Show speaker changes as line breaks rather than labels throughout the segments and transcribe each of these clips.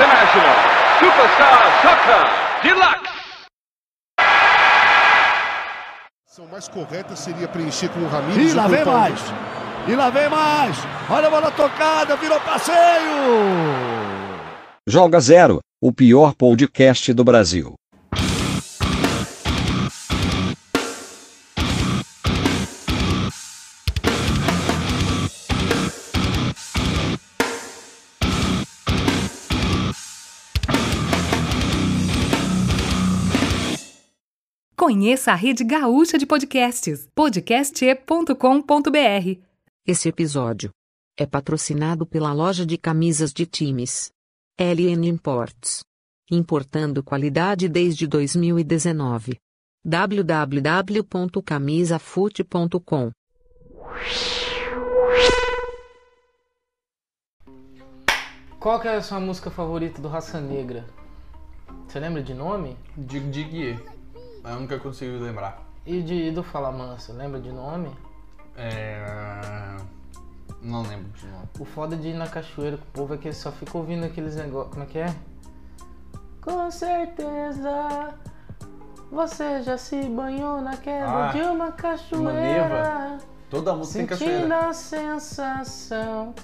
International Superstar Soccer Deluxe.
A mais correta seria preencher com o Ramires
E lá vem mais. E lá vem mais. Olha a bola tocada, virou passeio.
Joga Zero, o pior podcast do Brasil.
Conheça a rede gaúcha de podcasts, podcast.com.br.
Esse episódio é patrocinado pela loja de camisas de times LN Imports. Importando qualidade desde 2019. www.camisafute.com
Qual que é a sua música favorita do Raça Negra? Você lembra de nome?
Dig Dig Eu consigo lembrar.
E, de, do Fala Mansa, lembra de nome?
É... Não lembro de nome.
O foda de ir na cachoeira com o povo é que só fica ouvindo aqueles negócios. Como é que é? Com certeza você já se banhou na queda
Ah,
de uma cachoeira.
neva. Toda música tem
Sentindo
cachoeira.
a sensação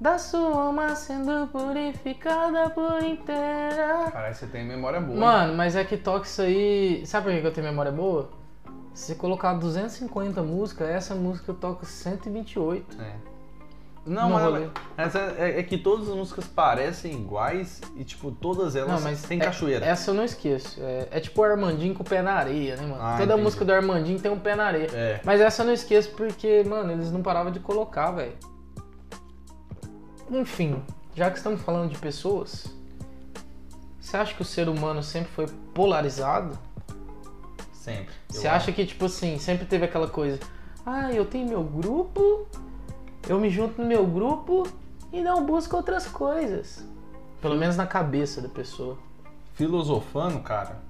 da sua alma sendo purificada por inteira.
Caralho, você tem memória boa.
Mano, mas é que toca isso aí. Sabe por que que eu tenho memória boa? Se você colocar 250 músicas, essa música eu toco 128.
É. Não, mas, mas é, é que todas as músicas parecem iguais e, tipo, todas elas
Não, mas
têm
é-
cachoeira.
Essa eu não esqueço. É, é tipo o Armandinho com o pé na areia, né, mano?
Ah,
Toda
entendi.
música do Armandinho tem um pé na areia.
É.
Mas essa eu não esqueço porque, mano, eles não paravam de colocar, velho. Enfim, já que estamos falando de pessoas, você acha que o ser humano sempre foi polarizado?
Sempre.
Você acha que, tipo assim, sempre teve aquela coisa, ah, eu tenho meu grupo, eu me junto no meu grupo e não busco outras coisas. Pelo menos na cabeça da pessoa.
Filosofando, cara,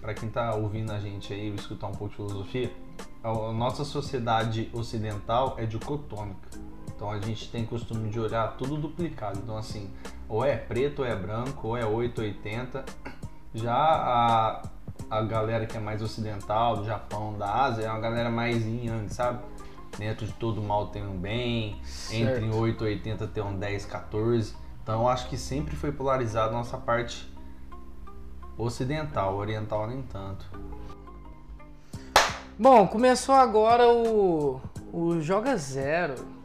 pra quem tá ouvindo a gente aí, escutar um pouco de filosofia, a a nossa sociedade ocidental é dicotômica. Então a gente tem costume de olhar tudo duplicado. Então assim, ou é preto ou é branco, ou é 880. Já a, a galera que é mais ocidental, do Japão, da Ásia, é uma galera mais yin yang, sabe? Dentro de todo mal tem um bem, entre
Certo.
8 e 80 tem um 10, 14. Então eu acho que sempre foi polarizado a nossa parte ocidental, oriental nem tanto.
Bom, começou agora o, o Joga Zero.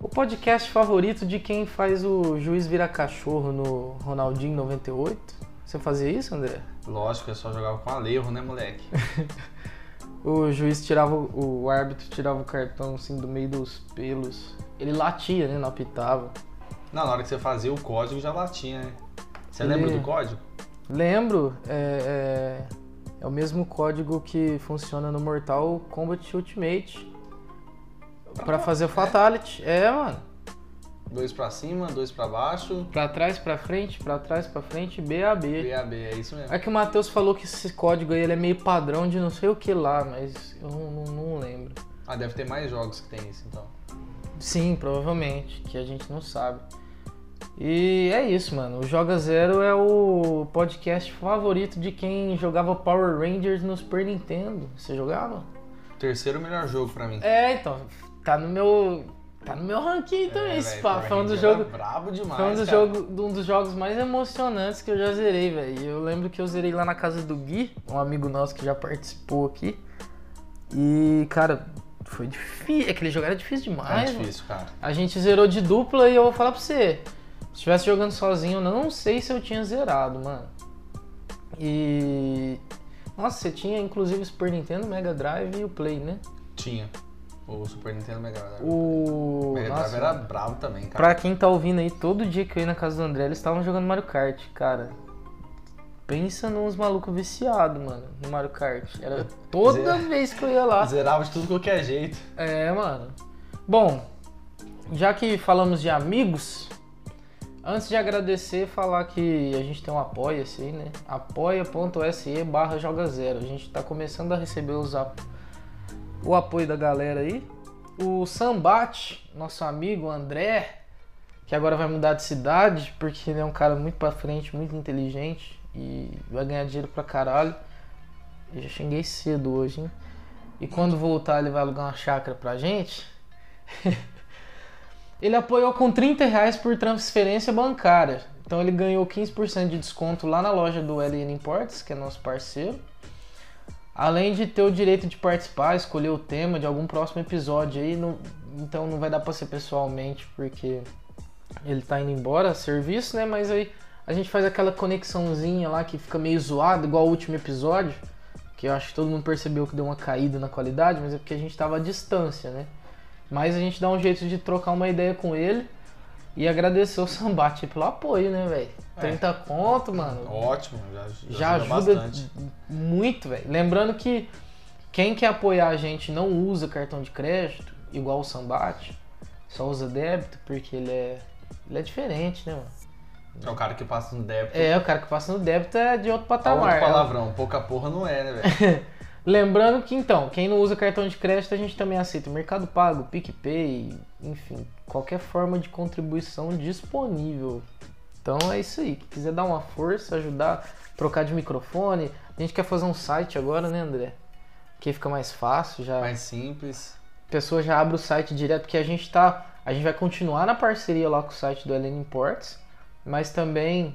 O podcast favorito de quem faz o juiz virar cachorro no Ronaldinho 98. Você fazia isso, André?
Lógico, eu só jogava com alevo, né, moleque?
O juiz tirava, o árbitro tirava o cartão assim do meio dos pelos. Ele latia, né? Não apitava.
Não, na hora que você fazia o código já latinha, né? Você
Ele-
lembra do código?
Lembro, é, é, é o mesmo código que funciona no Mortal Kombat Ultimate. Pra fazer o Fatality. É, mano.
Dois pra cima, dois pra baixo,
Pra trás, pra frente, pra trás, pra frente, BAB.
BAB, é isso mesmo.
É que o Matheus falou que esse código aí ele é meio padrão de não sei o que lá, mas eu não, não- não lembro.
Ah, deve ter mais jogos que tem isso então.
Sim, provavelmente, que a gente não sabe. E é isso, mano. O Joga Zero é o podcast favorito de quem jogava Power Rangers no Super Nintendo. Você jogava?
Terceiro melhor jogo pra mim.
É, então, tá no meu. Tá no meu ranking também,
É,
esse pá. Foi um dos jogos.
Brabo demais.
Foi um dos, jogo, um dos jogos mais emocionantes que eu já zerei, velho. Eu lembro que eu zerei lá na casa do Gui, um amigo nosso que já participou aqui. E, cara, foi difícil. Aquele jogo era difícil
É
demais, mano.
difícil, cara.
A gente zerou de dupla e eu vou falar pra você. Se estivesse jogando sozinho, eu não sei se eu tinha zerado, mano. E. Nossa, você tinha inclusive o Super Nintendo, Mega Drive e o Play, né?
Tinha. O Super Nintendo Mega Drive.
O.
Mega Drive era bravo também, cara.
Pra quem tá ouvindo aí, todo dia que eu ia na casa do André, eles estavam jogando Mario Kart, cara. Pensa nos malucos viciados, mano, no Mario Kart. Era toda vez que eu ia lá.
Zerava de tudo qualquer jeito.
É, mano. Bom, já que falamos de amigos, antes de agradecer, falar que a gente tem um apoia-se aí, né? apoia.se barra joga zero. A gente tá começando a receber os ap- o apoio da galera aí. O Sambate, nosso amigo André, que agora vai mudar de cidade, porque ele é um cara muito pra frente, muito inteligente e vai ganhar dinheiro pra caralho. Eu já xinguei cedo hoje, hein? E quando voltar ele vai alugar uma chácara pra gente. ele apoiou com 30 reais por transferência bancária. Então ele ganhou 15% de desconto lá na loja do LN Imports, que é nosso parceiro. Além de ter o direito de participar, escolher o tema de algum próximo episódio aí. Não, então não vai dar pra ser pessoalmente, porque ele tá indo embora, serviço, né? Mas aí a gente faz aquela conexãozinha lá que fica meio zoado, igual o último episódio. Que eu acho que todo mundo percebeu que deu uma caída na qualidade, mas é porque a gente tava à distância, né? Mas a gente dá um jeito de trocar uma ideia com ele e agradecer o Sambate pelo apoio, né, velho? 30 conto, mano.
Ótimo, já,
Já
ajuda
ajuda
bastante.
Muito, velho. Lembrando que quem quer apoiar a gente não usa cartão de crédito, igual o Sambate, só usa débito, porque ele é, ele é diferente, né, mano?
É o cara que passa no débito.
É, o cara que passa no débito é de outro
Tá
patamar.
outro palavrão, pouca porra não é, né, velho?
Lembrando que então, quem não usa cartão de crédito, a gente também aceita Mercado Pago, PicPay, enfim, qualquer forma de contribuição disponível. Então é isso aí. Quem quiser dar uma força, ajudar, trocar de microfone. A gente quer fazer um site agora, né, André? Que fica mais fácil, já.
Mais simples.
A pessoa já abre o site direto, porque a gente tá. A gente vai continuar na parceria lá com o site do LN Imports, mas também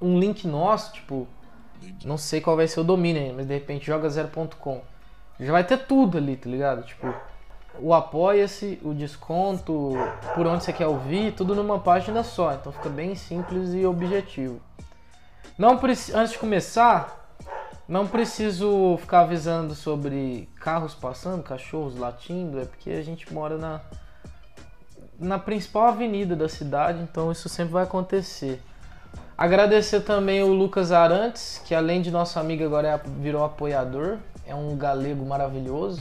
um link nosso, tipo, não sei qual vai ser o domínio ainda, mas de repente joga0.com. Já vai ter tudo ali, tá ligado? Tipo, o apoia-se, o desconto, por onde você quer ouvir, tudo numa página só. Então fica bem simples e objetivo. Não antes de começar, não preciso ficar avisando sobre carros passando, cachorros latindo, é porque a gente mora na na principal avenida da cidade, então isso sempre vai acontecer. Agradecer também o Lucas Arantes, que além de nosso amigo agora é, virou apoiador. É um galego maravilhoso,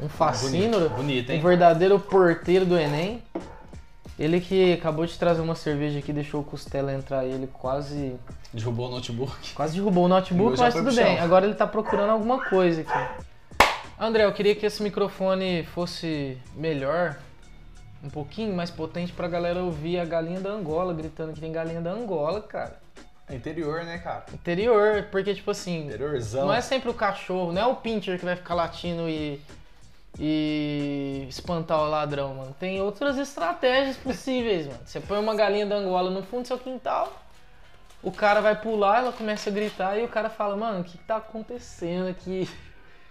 um fascínio,
Bonito, bonito,
um verdadeiro porteiro do Enem. Ele que acabou de trazer uma cerveja aqui, deixou o Costela entrar e ele quase
Derrubou o notebook.
Quase derrubou o notebook, mas tudo bem.
chão.
Agora ele tá procurando alguma coisa aqui. André, eu queria que esse microfone fosse melhor, um pouquinho mais potente pra galera ouvir a galinha da Angola gritando que tem galinha da Angola, cara.
É interior, né, cara?
Interior, porque tipo assim,
Interiorzão.
não é sempre o cachorro, não é o pincher que vai ficar latindo e e espantar o ladrão, mano. Tem outras estratégias possíveis, mano. Você põe uma galinha da Angola no fundo do seu quintal, o cara vai pular, ela começa a gritar e o cara fala, mano, o que, que tá acontecendo aqui?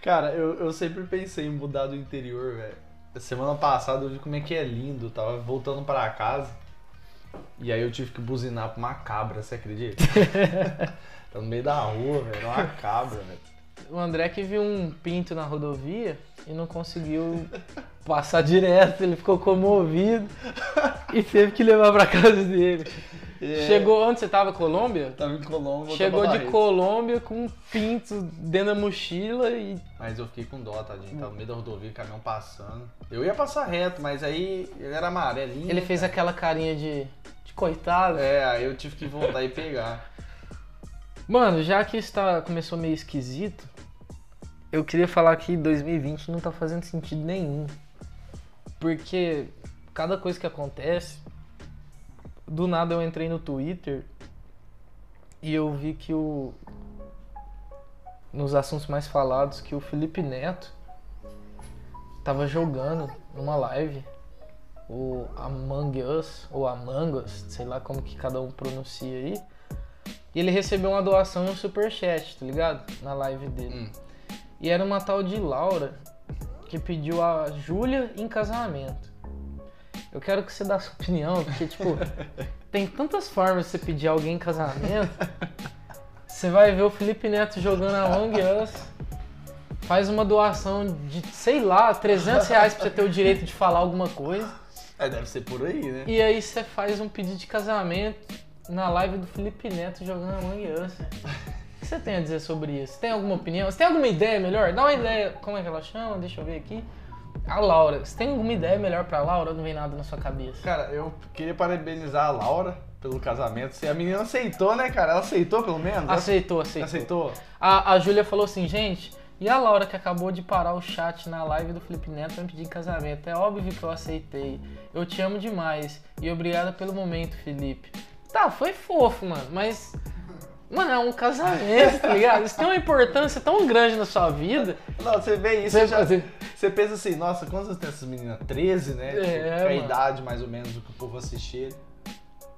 Cara, eu, eu sempre pensei em mudar do interior, velho. Semana passada eu vi como é que é lindo. eu Tava voltando pra casa. E aí eu tive que buzinar pra uma cabra, você acredita? tá no meio da rua, velho. Uma cabra, velho.
O André que viu um pinto na rodovia e não conseguiu passar direto, ele ficou comovido e teve que levar pra casa dele.
É.
Chegou onde você tava, Colômbia?
Tava em Colombo,
Chegou de. Colômbia com um pinto dentro da mochila e
Mas eu fiquei com dó, tadinho. Tava no meio da rodovia, caminhão passando. Eu ia passar reto, mas aí ele era amarelinho.
ele fez aquela carinha de, de coitado.
É, aí eu tive que voltar e pegar.
Mano, já que está começou meio esquisito, eu queria falar que 2020 não tá fazendo sentido nenhum. Porque cada coisa que acontece, do nada eu entrei no Twitter e eu vi que o nos assuntos mais falados que o Felipe Neto tava jogando numa live o Among Us ou Among Us, sei lá como que cada um pronuncia aí. E ele recebeu uma doação e um superchat, tá ligado? Na live dele.
Hum.
E era uma tal de Laura que pediu a Júlia em casamento. Eu quero que você dê a sua opinião, porque, tipo, tem tantas formas de você pedir alguém em casamento. Você vai ver o Felipe Neto jogando Among Us, faz uma doação de, sei lá, 300 reais pra você ter o direito de falar alguma coisa.
É, deve ser por aí, né?
E aí você faz um pedido de casamento na live do Felipe Neto jogando Among Us. O que você tem a dizer sobre isso? Tem alguma opinião? Você tem alguma ideia melhor? Dá uma ideia. Como é que ela chama? Deixa eu ver aqui. A Laura. Você tem alguma ideia melhor pra Laura ou não vem nada na sua cabeça?
Cara, eu queria parabenizar a Laura pelo casamento. Se a menina aceitou, né, cara? Ela aceitou pelo menos?
Aceitou, aceitou.
Aceitou?
A, a Júlia falou assim, gente, E a Laura que acabou de parar o chat na live do Felipe Neto pra me pedir casamento. É óbvio que eu aceitei. Eu te amo demais. E obrigada pelo momento, Felipe. Tá, foi fofo, mano, mas. Mano, é um casamento, tá ligado? Isso tem uma importância tão grande na sua vida.
Não, você vê isso,
Você
você, já, você pensa assim, nossa, quantas tem essas meninas? 13, né? Tipo,
É,
que é a idade mais ou menos do que o povo assistir.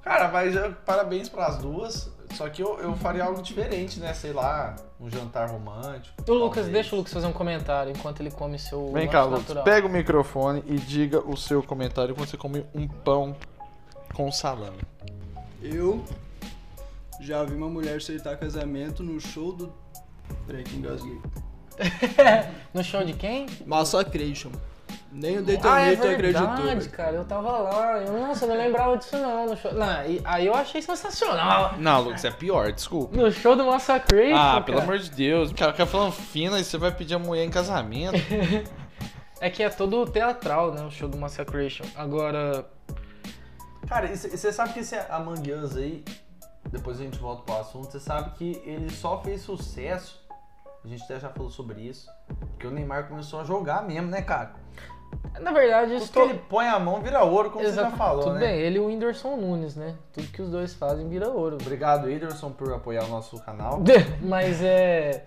Cara, mas eu- parabéns pras duas. Só que eu, eu faria algo diferente, né? Sei lá, um jantar romântico.
Ô, Lucas,
talvez.
deixa o Lucas fazer um comentário enquanto ele come seu.
Vem cá, Lucas,
natural.
pega o microfone e diga o seu comentário quando você come um pão com salame.
Eu já vi uma mulher aceitar casamento no show do. Peraí que engasguei.
No show de quem?
Massacration. Nem o
Ah, é
Detonator acreditou.
verdade, cara. Eu tava lá. Eu, nossa, eu não lembrava disso não. No show... não aí eu achei sensacional.
Não, Lucas, é pior, desculpa.
No show do Massacration,
Ah, pelo
cara.
amor de Deus. O cara fica falando fina e você vai pedir a mulher em casamento.
É que é todo teatral, né? O show do Massacration. Agora,
Cara, e você sabe que esse Among Us aí, depois a gente volta pro assunto, você sabe que ele só fez sucesso, a gente até já falou sobre isso, porque o Neymar começou a jogar mesmo, né, cara?
na verdade,
Tudo
isso
que ele põe a mão vira ouro, como você já
Exato.
falou,
Tudo
né?
bem, ele e o Whindersson Nunes, né? Tudo que os dois fazem vira ouro.
Obrigado, Ederson, por apoiar o nosso canal.
Mas é.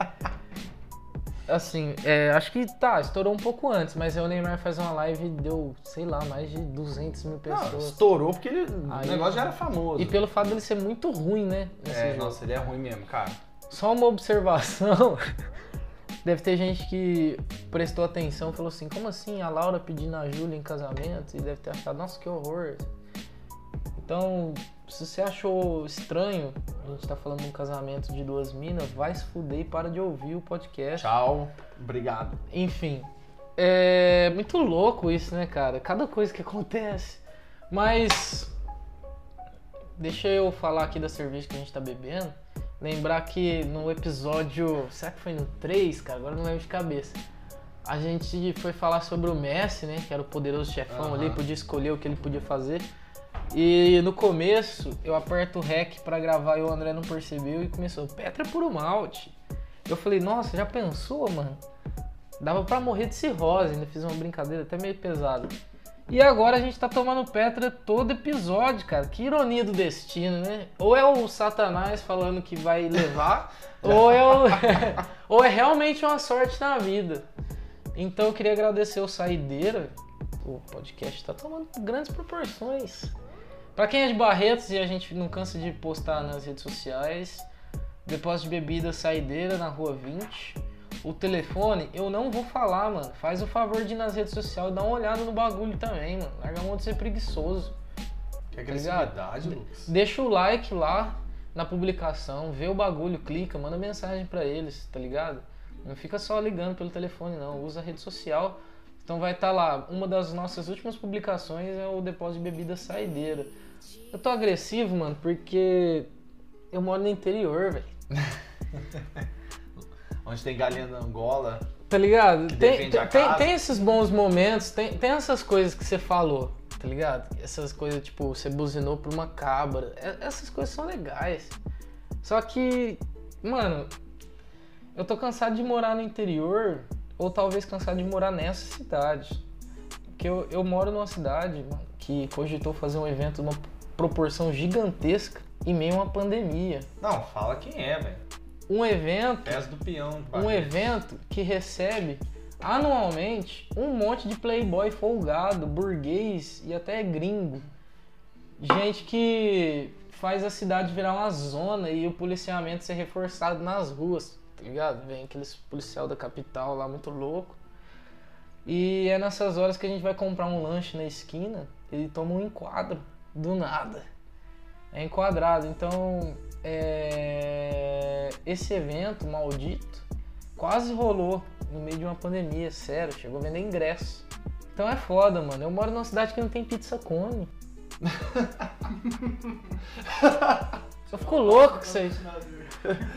Assim, é, acho que tá, estourou um pouco antes, mas o Neymar faz uma live e deu, sei lá, mais de 200 mil
Não,
pessoas.
estourou porque ele,
Aí-
o negócio já era famoso.
E pelo fato dele ser muito ruim, né?
É,
jogo.
nossa, ele é ruim mesmo, cara.
Só uma observação. Deve ter gente que prestou atenção e falou assim, como assim a Laura pedindo a Júlia em casamento? E deve ter achado, nossa, que horror. Então, se você achou estranho, a gente tá falando de um casamento de duas minas, vai se fuder e para de ouvir o podcast.
Tchau, obrigado.
Enfim, é muito louco isso, né, cara? Cada coisa que acontece. Mas deixa eu falar aqui da cerveja que a gente tá bebendo. Lembrar que no episódio, será que foi no 3, cara? Agora não lembro de cabeça. A gente foi falar sobre o Messi, né, que era o poderoso chefão
Aham.
ali, podia escolher o que ele podia fazer. E no começo, eu aperto o REC pra gravar e o André não percebeu e começou, Petra puro malte. Eu falei, nossa, já pensou, mano? Dava pra morrer de cirrose, ainda fiz uma brincadeira até meio pesada. E agora a gente tá tomando Petra todo episódio, cara. Que ironia do destino, né? Ou é o Satanás falando que vai levar, ou, é o... ou é realmente uma sorte na vida. Então eu queria agradecer o Saideira. O podcast tá tomando grandes proporções. Pra quem é de Barretos e a gente não cansa de postar nas redes sociais, depósito de bebida Saideira na rua 20. O telefone, eu não vou falar, mano. Faz o favor de ir nas redes sociais e dar uma olhada no bagulho também, mano. Larga a mão de ser preguiçoso.
Que
agressividade,
agressividade, Lucas.
Deixa o like lá na publicação, vê o bagulho, clica, manda mensagem pra eles, tá ligado? Não fica só ligando pelo telefone, não. Usa a rede social. Então vai estar lá. Uma das nossas últimas publicações é o depósito de bebida saideira. Eu tô agressivo, mano, porque eu moro no interior, velho.
Onde tem galinha da Angola.
Tá ligado? Tem, tem, tem esses bons momentos, tem, tem essas coisas que você falou, tá ligado? Essas coisas, tipo, você buzinou pra uma cabra. É- Essas coisas são legais. Só que, mano, eu tô cansado de morar no interior, ou talvez cansado de morar nessa cidade. Porque eu, eu moro numa cidade mano, que cogitou fazer um evento de uma proporção gigantesca em meio a uma pandemia.
Não, fala quem é, velho.
Um evento
Pés do peão
um evento que recebe anualmente um monte de playboy folgado, burguês e até gringo. Gente que faz a cidade virar uma zona e o policiamento ser reforçado nas ruas, tá ligado? Vem aqueles policial da capital lá muito louco. E é nessas horas que a gente vai comprar um lanche na esquina, ele toma um enquadro, do nada. É enquadrado. Então, é, esse evento maldito quase rolou no meio de uma pandemia, sério. Chegou a vender ingresso. Então é foda, mano. Eu moro numa cidade que não tem pizza cone. Eu fico louco com isso aí.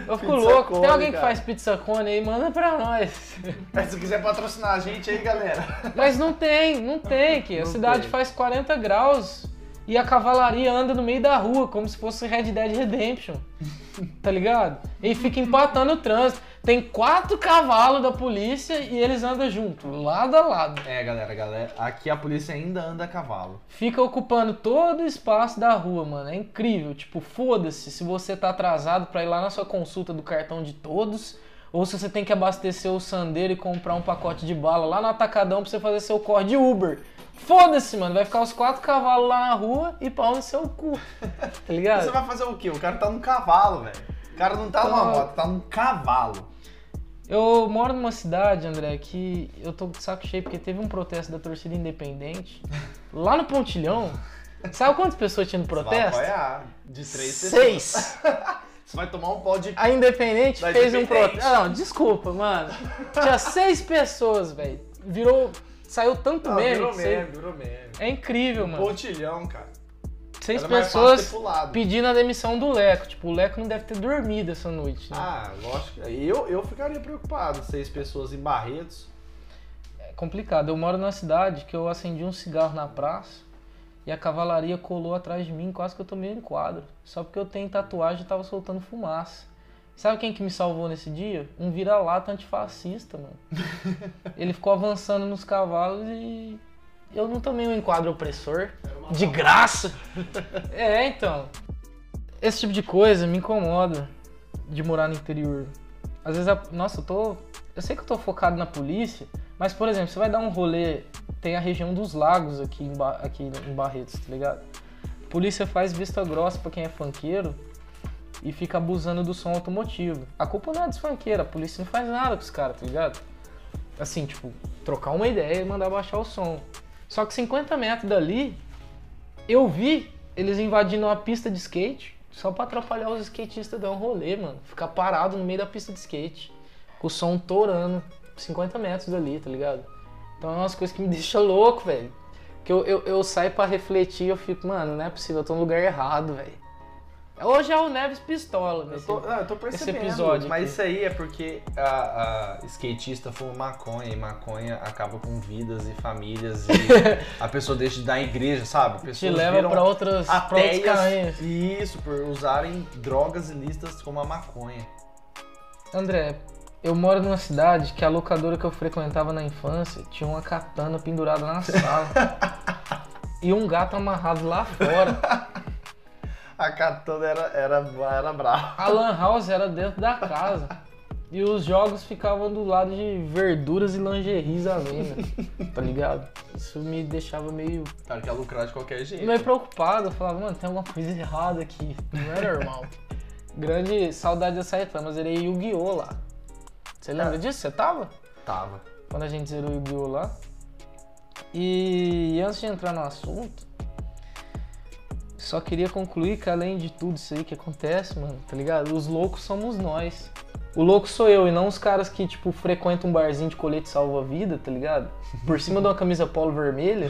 Eu fico
Pizza
louco.
cone,
Tem alguém que
cara.
faz pizza cone aí? Manda pra nós.
Mas se quiser patrocinar a gente aí, galera.
Mas não tem, não tem aqui. A cidade
tem.
faz 40 graus e a cavalaria anda no meio da rua, como se fosse Red Dead Redemption. Tá ligado? E fica empatando o trânsito. Tem quatro cavalos da polícia e eles andam junto, lado a lado.
É, galera, galera, aqui a polícia ainda anda a cavalo.
Fica ocupando todo o espaço da rua, mano. É incrível. Tipo, foda-se se você tá atrasado pra ir lá na sua consulta do cartão de todos. Ou se você tem que abastecer o sandeiro e comprar um pacote de bala lá no atacadão pra você fazer seu corre de Uber. Foda-se, mano. Vai ficar os quatro cavalos lá na rua e pau no seu cu. Tá ligado?
Você vai fazer o quê? O cara tá num cavalo, velho. O cara não tá numa
Tá.
moto, tá num cavalo.
Eu moro numa cidade, André, que eu tô de saco cheio porque teve um protesto da torcida independente lá no Pontilhão. Sabe quantas pessoas tinha no
Você vai
protesto?
apoiar de três
Seis.
pessoas. Você vai tomar um pau de...
A Independente
Da
fez um
Independente.
protesto. Não, desculpa, mano. Tinha seis pessoas, velho. Virou. Saiu tanto
Ah,
meme.
virou
você-
meme, virou meme.
É incrível, mano.
Pontilhão, cara.
Seis
Era
pessoas pedindo a demissão do Leco. Tipo, o Leco não deve ter dormido essa noite. Né?
Ah, lógico. Eu, eu ficaria preocupado. Seis pessoas em Barretos.
É complicado. Eu moro numa cidade que eu acendi um cigarro na praça e a cavalaria colou atrás de mim, quase que eu tomei um enquadro. Só porque eu tenho tatuagem e tava soltando fumaça. Sabe quem que me salvou nesse dia? Um vira-lata antifascista, mano. Ele ficou avançando nos cavalos e eu não tomei um enquadro opressor. De graça! É, então. Esse tipo de coisa me incomoda de morar no interior. Às vezes, a- nossa, eu tô. Eu sei que eu tô focado na polícia, mas, por exemplo, você vai dar um rolê, tem a região dos lagos aqui em, Ba- aqui em Barretos, tá ligado? A polícia faz vista grossa pra quem é funkeiro e fica abusando do som automotivo. A culpa não é dos funkeiros, a polícia não faz nada com os caras, tá ligado? Assim, tipo, trocar uma ideia e mandar baixar o som. Só que 50 metros dali, eu vi eles invadindo uma pista de skate só pra atrapalhar os skatistas dar um rolê, mano. Ficar parado no meio da pista de skate. Com o som torando 50 metros dali, tá ligado? Então é umas coisas que me deixam louco, velho. Que eu, eu, eu saio pra refletir e eu fico, mano, não é possível, eu tô no lugar errado, velho. Hoje é o Neves Pistola,
Eu
nesse,
tô, ah, eu tô percebendo.
esse episódio.
Mas
aqui.
isso aí é porque a, a skatista fuma maconha e maconha acaba com vidas e famílias e a pessoa deixa de dar igreja, sabe?
te
Pessoas
leva
viram
pra outras, pra outros caminhos.
Isso, por usarem drogas ilícitas como a maconha.
André, eu moro numa cidade que a locadora que eu frequentava na infância tinha uma katana pendurada na sala. e um gato amarrado lá fora.
A katana era, era, era brava.
A lan house era dentro da casa. E os jogos ficavam do lado de verduras e lingeries à venda. Tá ligado? Isso me deixava meio,
Cara, quer lucrar de qualquer jeito.
meio preocupado. Eu falava, mano, tem alguma coisa errada aqui. Não é normal. Grande saudade dessa época, mas zerei Yu-Gi-Oh! lá. Você lembra disso? Você tava?
Tava.
quando a gente zerou o Yu-Gi-Oh! lá. E antes de entrar no assunto, só queria concluir que além de tudo isso aí que acontece, mano, tá ligado? Os loucos somos nós. O louco sou eu e não os caras que, tipo, frequentam um barzinho de colete salva-vida, tá ligado? Por cima de uma camisa polo vermelha,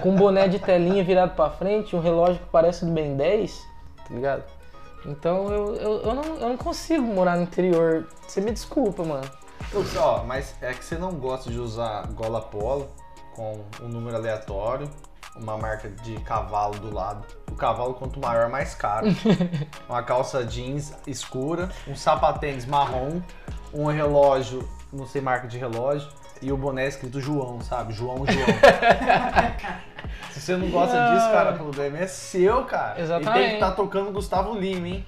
com um boné de telinha virado pra frente, um relógio que parece do Ben 10, tá ligado? Então eu, eu, eu, não, eu não consigo morar no interior. Você me desculpa, mano.
Putz, ó, mas é que você não gosta de usar gola polo com um número aleatório, uma marca de cavalo do lado. O cavalo, quanto maior, mais caro. uma calça jeans escura, um sapatênis marrom, um relógio, não sei marca de relógio, e o boné escrito João, sabe? João, João. Se você não gosta disso, cara, o problema é seu, cara. E tem
Exatamente.
que estar tocando Gustavo Lima, hein?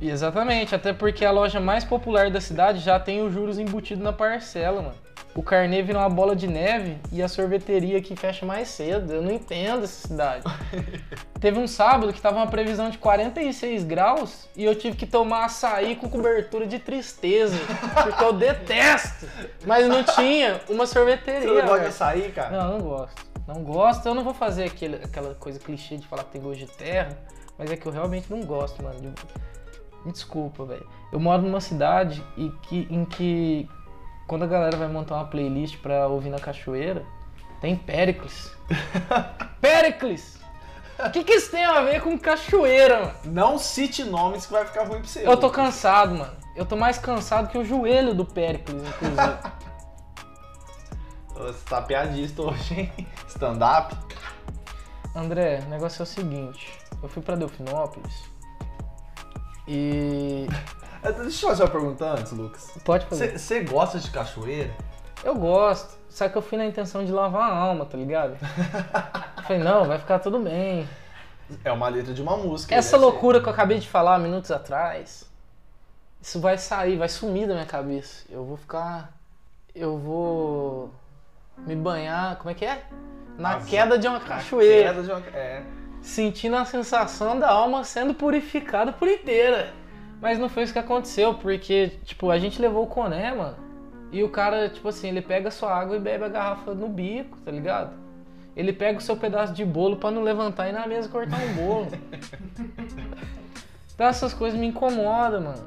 Exatamente, até porque a loja mais popular da cidade já tem os juros embutidos na parcela, mano. O carnê vira uma bola de neve e a sorveteria que fecha mais cedo. Eu não entendo essa cidade. Teve um sábado que tava uma previsão de 46 graus e eu tive que tomar açaí com cobertura de tristeza, porque eu detesto. Mas não tinha uma sorveteria.
Você não gosta de açaí, cara?
Não, não gosto. Não gosto. Eu não vou fazer aquele, aquela coisa clichê de falar que tem gosto de terra, mas é que eu realmente não gosto, mano. de- Me desculpa, velho. Eu moro numa cidade e que, em que quando a galera vai montar uma playlist pra ouvir na cachoeira, tem Pericles. Pericles! O que, que isso tem a ver com cachoeira, mano?
Não cite nomes que vai ficar ruim pra você.
Eu tô cansado, mano. Eu tô mais cansado que o joelho do Pericles, inclusive.
Você tá piadista hoje, hein? Stand-up?
André, o negócio é o seguinte. Eu fui pra Delfinópolis e
Deixa eu fazer uma pergunta antes, Lucas.
Pode fazer.
Você gosta de cachoeira?
Eu gosto. Só que eu fui na intenção de lavar a alma, tá ligado? Falei, não, vai ficar tudo bem.
É uma letra de uma música.
Essa
né?
loucura que eu acabei de falar minutos atrás, isso vai sair, vai sumir da minha cabeça. Eu vou ficar. Eu vou me banhar, como é que é? Na queda de uma cachoeira.
Queda de uma- É.
Sentindo a sensação da alma sendo purificada por inteira. Mas não foi isso que aconteceu, porque, tipo, a gente levou o coné, mano. E o cara, tipo assim, ele pega a sua água e bebe a garrafa no bico, tá ligado? Ele pega o seu pedaço de bolo pra não levantar e na mesa cortar um bolo. então essas coisas me incomodam, mano.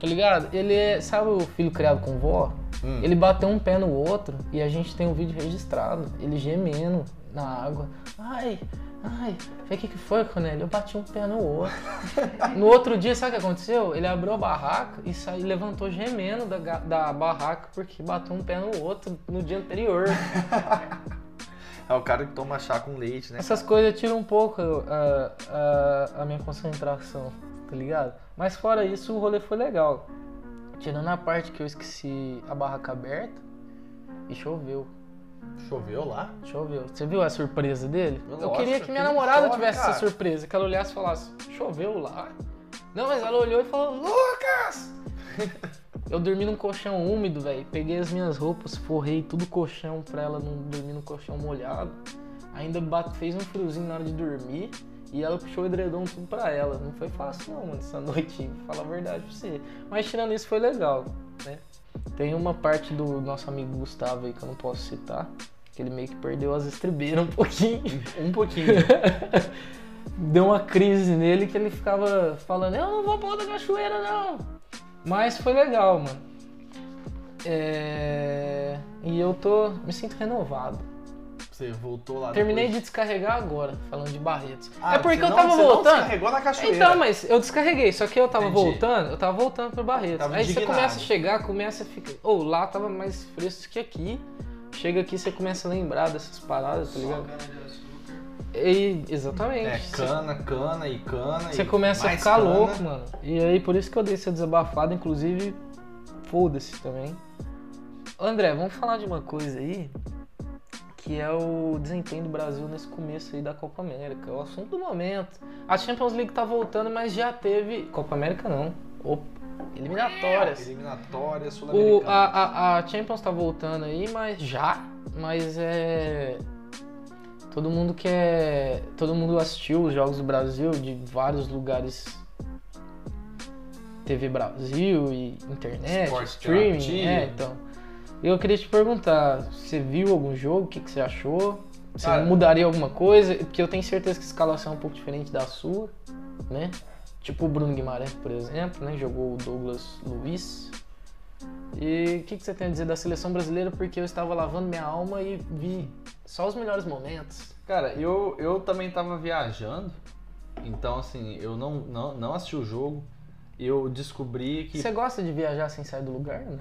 Tá ligado? Ele é. Sabe o filho criado com vó?
Hum.
Ele bateu um pé no outro e a gente tem um vídeo registrado. Ele gemendo na água. Ai, ai. Falei, o que, que foi, Cornélio? Eu bati um pé no outro. no outro dia, sabe o que aconteceu? Ele abriu a barraca e saiu, levantou gemendo da, da barraca porque bateu um pé no outro no dia anterior.
É o cara que toma chá com leite, né?
Essas coisas tiram um pouco a, a, a minha concentração, tá ligado? Mas fora isso, o rolê foi legal. Tirando a parte que eu esqueci a barraca aberta e choveu.
Choveu lá?
Choveu. Você viu a surpresa dele? eu queria que minha namorada
chove,
tivesse
cara.
essa surpresa, que ela olhasse e falasse, choveu lá? Não, mas ela olhou e falou, Lucas! eu dormi num colchão úmido, velho. Peguei as minhas roupas, forrei tudo colchão pra ela não dormir no colchão molhado. Ainda bate, fez um friozinho na hora de dormir. E ela puxou o edredom tudo pra ela. Não foi fácil não, mano, essa noite, falar a verdade pra você. Mas tirando isso, foi legal, né? Tem uma parte do nosso amigo Gustavo aí que eu não posso citar. Que ele meio que perdeu as estribeiras um pouquinho.
Um pouquinho.
Deu uma crise nele que ele ficava falando, eu não vou pra outra cachoeira não. Mas foi legal, mano. É... E eu tô. me sinto renovado.
Você voltou lá
Terminei de
depois?
descarregar agora, falando de Barretos.
Ah,
é porque
você
eu
não-
tava
você não
voltando.
descarregou na cachoeira.
Então, mas eu descarreguei, só que eu tava
Entendi.
voltando, eu tava voltando pro Barretos.
Tava
Aí você
indignado.
começa a chegar, começa a ficar. Ou lá tava mais fresco que aqui. Chega aqui, você começa a lembrar dessas paradas, tá ligado? E, exatamente.
É,
Você-
cana, cana e cana.
Você
e
começa a ficar
cana.
louco, mano. E aí, por isso que eu dei essa desabafada, inclusive, foda-se também. André, vamos falar de uma coisa aí, que é o desempenho do Brasil nesse começo aí da Copa América. É o assunto do momento. A Champions League tá voltando, mas já teve... Copa América não. Opa, eliminatórias.
Eliminatória,
O,
sul-americana.
a, a, a Champions tá voltando aí, mas já. Mas é. Todo mundo quer. Todo mundo assistiu os Jogos do Brasil de vários lugares. TV Brasil e internet,
Esporte
streaming. É, então. Eu queria te perguntar, você viu algum jogo? O que, que você achou? Você
Cara-
mudaria alguma coisa? Porque eu tenho certeza que a escalação é um pouco diferente da sua, né? Tipo o Bruno Guimarães, por exemplo, né? Jogou o Douglas Luiz. E o que, que você tem a dizer da seleção brasileira? Porque eu estava lavando minha alma e vi só os melhores momentos.
Cara, eu, eu também tava viajando, então assim, eu não, não, não assisti o jogo. Eu descobri que.
Você gosta de viajar sem sair do lugar, né?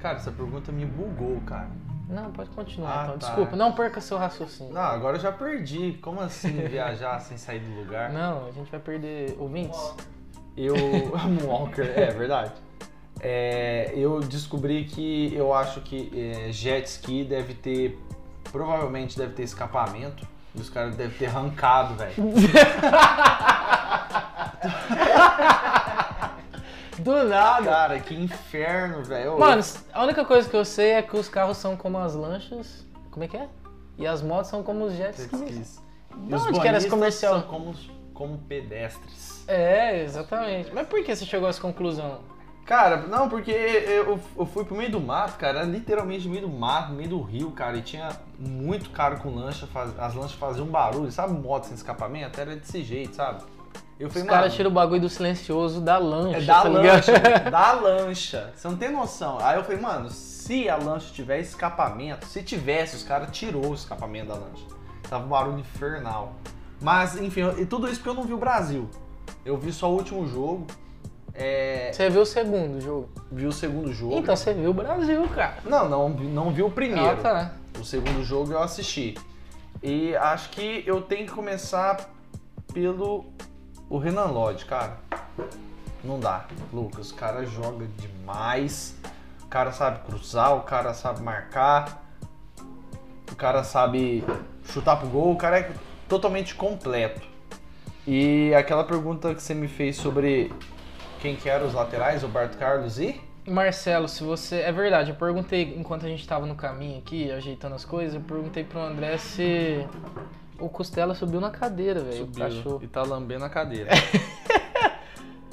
Cara, essa pergunta me bugou, cara.
Não, pode continuar
Ah,
então.
tá.
Desculpa, não perca seu raciocínio.
Não, agora eu já perdi. Como assim viajar sem sair do lugar?
Não, a gente vai perder ouvintes.
Eu. Moonwalker, é verdade. É, eu descobri que eu acho que é, jet ski deve ter. Provavelmente deve ter escapamento. E os caras devem ter arrancado, velho.
Do nada!
Cara, que inferno, velho.
Mano, a única coisa que eu sei é que os carros são como as lanchas. Como é que é? E as motos são como os jet skis. De
os
onde que era esse comercial?
São como, como pedestres.
É, exatamente. Mas por que você chegou a essa conclusão?
Cara, não, porque eu, eu fui pro meio do mato, cara, era literalmente no meio do mato, no meio do rio, cara, e tinha muito cara com lancha, faz- as lanchas faziam barulho, sabe moto sem escapamento? Era desse jeito, sabe? Eu
Os
falei,
caras
mano,
tiram o bagulho do silencioso da lancha.
é da
tá
lancha, da lancha, você não tem noção. Aí eu falei, mano, se a lancha tiver escapamento, se tivesse, os caras tirou o escapamento da lancha. Tava um barulho infernal. Mas, enfim, eu- e tudo isso porque eu não vi o Brasil. Eu vi só o último jogo, é,
Você viu o segundo jogo.
vi o segundo jogo.
Então você viu o Brasil, cara.
Não, não, não vi o primeiro.
Ah, tá.
O segundo jogo eu assisti. E acho que eu tenho que começar pelo o Renan Lodge, cara. não dá. Lucas, o cara joga demais. O cara sabe cruzar, o cara sabe marcar. O cara sabe chutar pro gol, o cara é totalmente completo. E aquela pergunta que você me fez sobre quem que eram os laterais, Roberto Carlos e
Marcelo, se você. É verdade, eu perguntei enquanto a gente tava no caminho aqui, ajeitando as coisas, eu perguntei pro André se o Costela subiu na cadeira, velho.
Subiu
cachorro.
e tá lambendo a cadeira.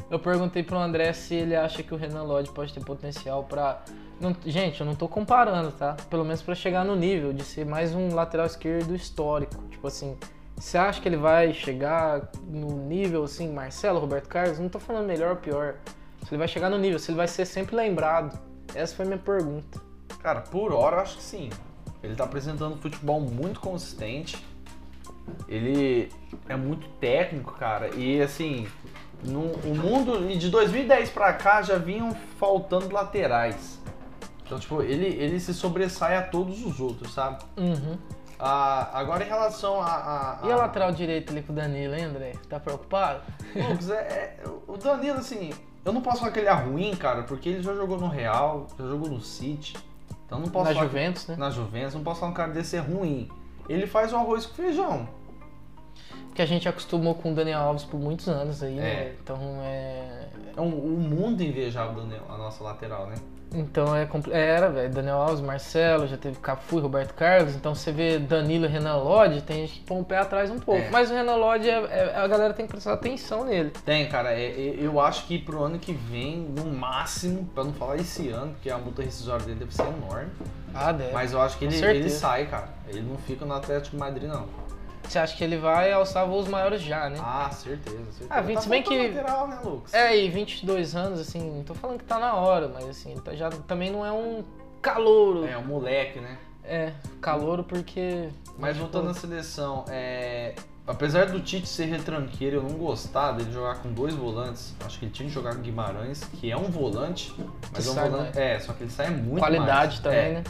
Eu perguntei pro André se ele acha que o Renan Lodge pode ter potencial pra. Não, gente, eu não tô comparando, tá? Pelo menos pra chegar no nível de ser mais um lateral esquerdo histórico. Tipo assim, você acha que ele vai chegar no nível assim, Marcelo, Roberto Carlos? Não tô falando melhor ou pior. Se ele vai chegar no nível, se ele vai ser sempre lembrado. Essa foi a minha pergunta.
Cara, por hora eu acho que sim. Ele tá apresentando um futebol muito consistente. Ele é muito técnico, cara. E assim, no, o mundo de 2010 pra cá já vinham faltando laterais. Então, tipo, ele, ele se sobressai a todos os outros, sabe?
Uhum.
Ah, agora em relação a. a-
E a
a-
lateral direita ali com o Danilo, hein, André? Tá preocupado?
Lucas, é, é- o Danilo, assim, eu não posso falar que ele é ruim, cara, porque ele já jogou no Real, já jogou no City. Então não posso
Na
falar que-
Juventus, né?
Na Juventus, não posso falar um cara desse é ruim. Ele faz o arroz com feijão.
Porque a gente acostumou com o Daniel Alves por muitos anos aí, né?
É.
Então é.
É um, o mundo invejava a nossa lateral, né?
Então é é, Era, velho. Daniel Alves, Marcelo, já teve Cafu e Roberto Carlos. Então você vê Danilo e Renan Lodge, tem gente que põe o pé atrás um pouco.
É.
Mas o Renan Lodge, é- é- a galera tem que prestar atenção nele.
Tem, cara, é- é- eu acho que pro ano que vem, no máximo, pra não falar esse ano, porque a multa rescisória dele deve ser enorme.
Ah, deve.
Mas eu acho que ele, ele sai, cara. Ele não fica no Atlético de Madrid, não.
Você acha que ele vai alçar voos maiores já, né?
Ah, certeza, certeza.
Ah, Vinte,
tá
se bem que-
lateral, né, Lucas?
É, e 22 anos, assim, não tô falando que tá na hora, mas assim, tá- já também não é um calouro.
É, um moleque, né?
É, calouro porque.
Mas voltando à seleção, é... apesar do Tite ser retranqueiro, eu não gostar dele jogar com dois volantes. Acho que ele tinha que jogar com Guimarães, que é um volante, mas é um volante.
mais.
É, só que ele sai muito
Qualidade
mais.
também,
É.
né?